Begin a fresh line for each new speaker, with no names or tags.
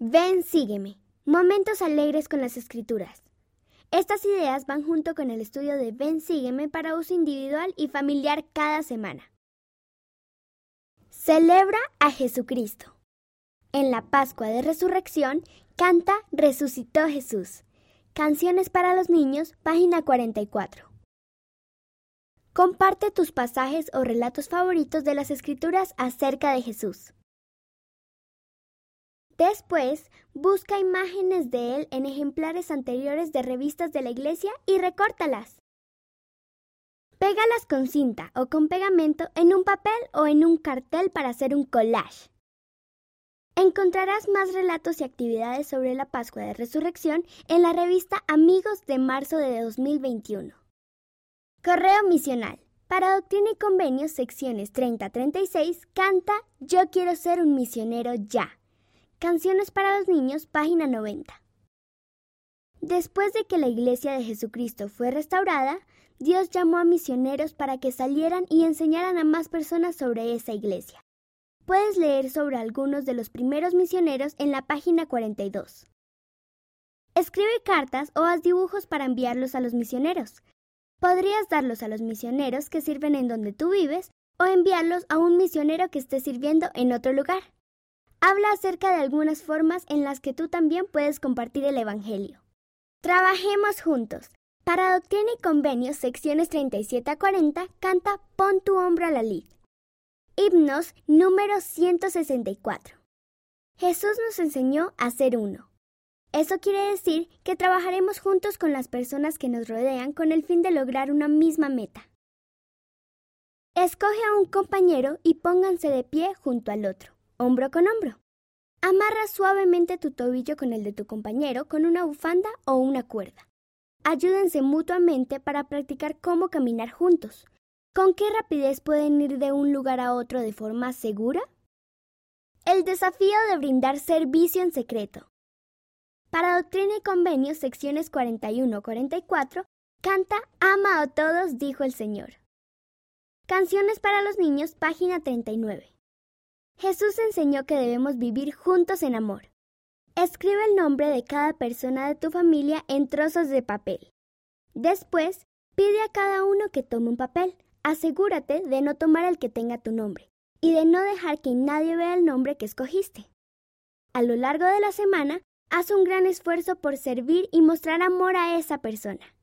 Ven, sígueme. Momentos alegres con las escrituras. Estas ideas van junto con el estudio de Ven, sígueme para uso individual y familiar cada semana. Celebra a Jesucristo. En la Pascua de Resurrección canta Resucitó Jesús. Canciones para los niños, página 44. Comparte tus pasajes o relatos favoritos de las escrituras acerca de Jesús. Después, busca imágenes de él en ejemplares anteriores de revistas de la iglesia y recórtalas. Pégalas con cinta o con pegamento en un papel o en un cartel para hacer un collage. Encontrarás más relatos y actividades sobre la Pascua de Resurrección en la revista Amigos de marzo de 2021. Correo misional. Para Doctrina y Convenios, secciones 30-36, canta Yo quiero ser un misionero ya. Canciones para los niños, página 90. Después de que la Iglesia de Jesucristo fue restaurada, Dios llamó a misioneros para que salieran y enseñaran a más personas sobre esa iglesia. Puedes leer sobre algunos de los primeros misioneros en la página 42. Escribe cartas o haz dibujos para enviarlos a los misioneros. Podrías darlos a los misioneros que sirven en donde tú vives o enviarlos a un misionero que esté sirviendo en otro lugar habla acerca de algunas formas en las que tú también puedes compartir el Evangelio. Trabajemos juntos. Para Doctrina y Convenios, secciones 37 a 40, canta Pon tu hombro a la lid. Himnos número 164. Jesús nos enseñó a ser uno. Eso quiere decir que trabajaremos juntos con las personas que nos rodean con el fin de lograr una misma meta. Escoge a un compañero y pónganse de pie junto al otro hombro con hombro. Amarra suavemente tu tobillo con el de tu compañero con una bufanda o una cuerda. Ayúdense mutuamente para practicar cómo caminar juntos. ¿Con qué rapidez pueden ir de un lugar a otro de forma segura? El desafío de brindar servicio en secreto. Para Doctrina y Convenios, secciones 41-44, canta Ama a todos, dijo el Señor. Canciones para los niños, página 39. Jesús enseñó que debemos vivir juntos en amor. Escribe el nombre de cada persona de tu familia en trozos de papel. Después, pide a cada uno que tome un papel. Asegúrate de no tomar el que tenga tu nombre y de no dejar que nadie vea el nombre que escogiste. A lo largo de la semana, haz un gran esfuerzo por servir y mostrar amor a esa persona.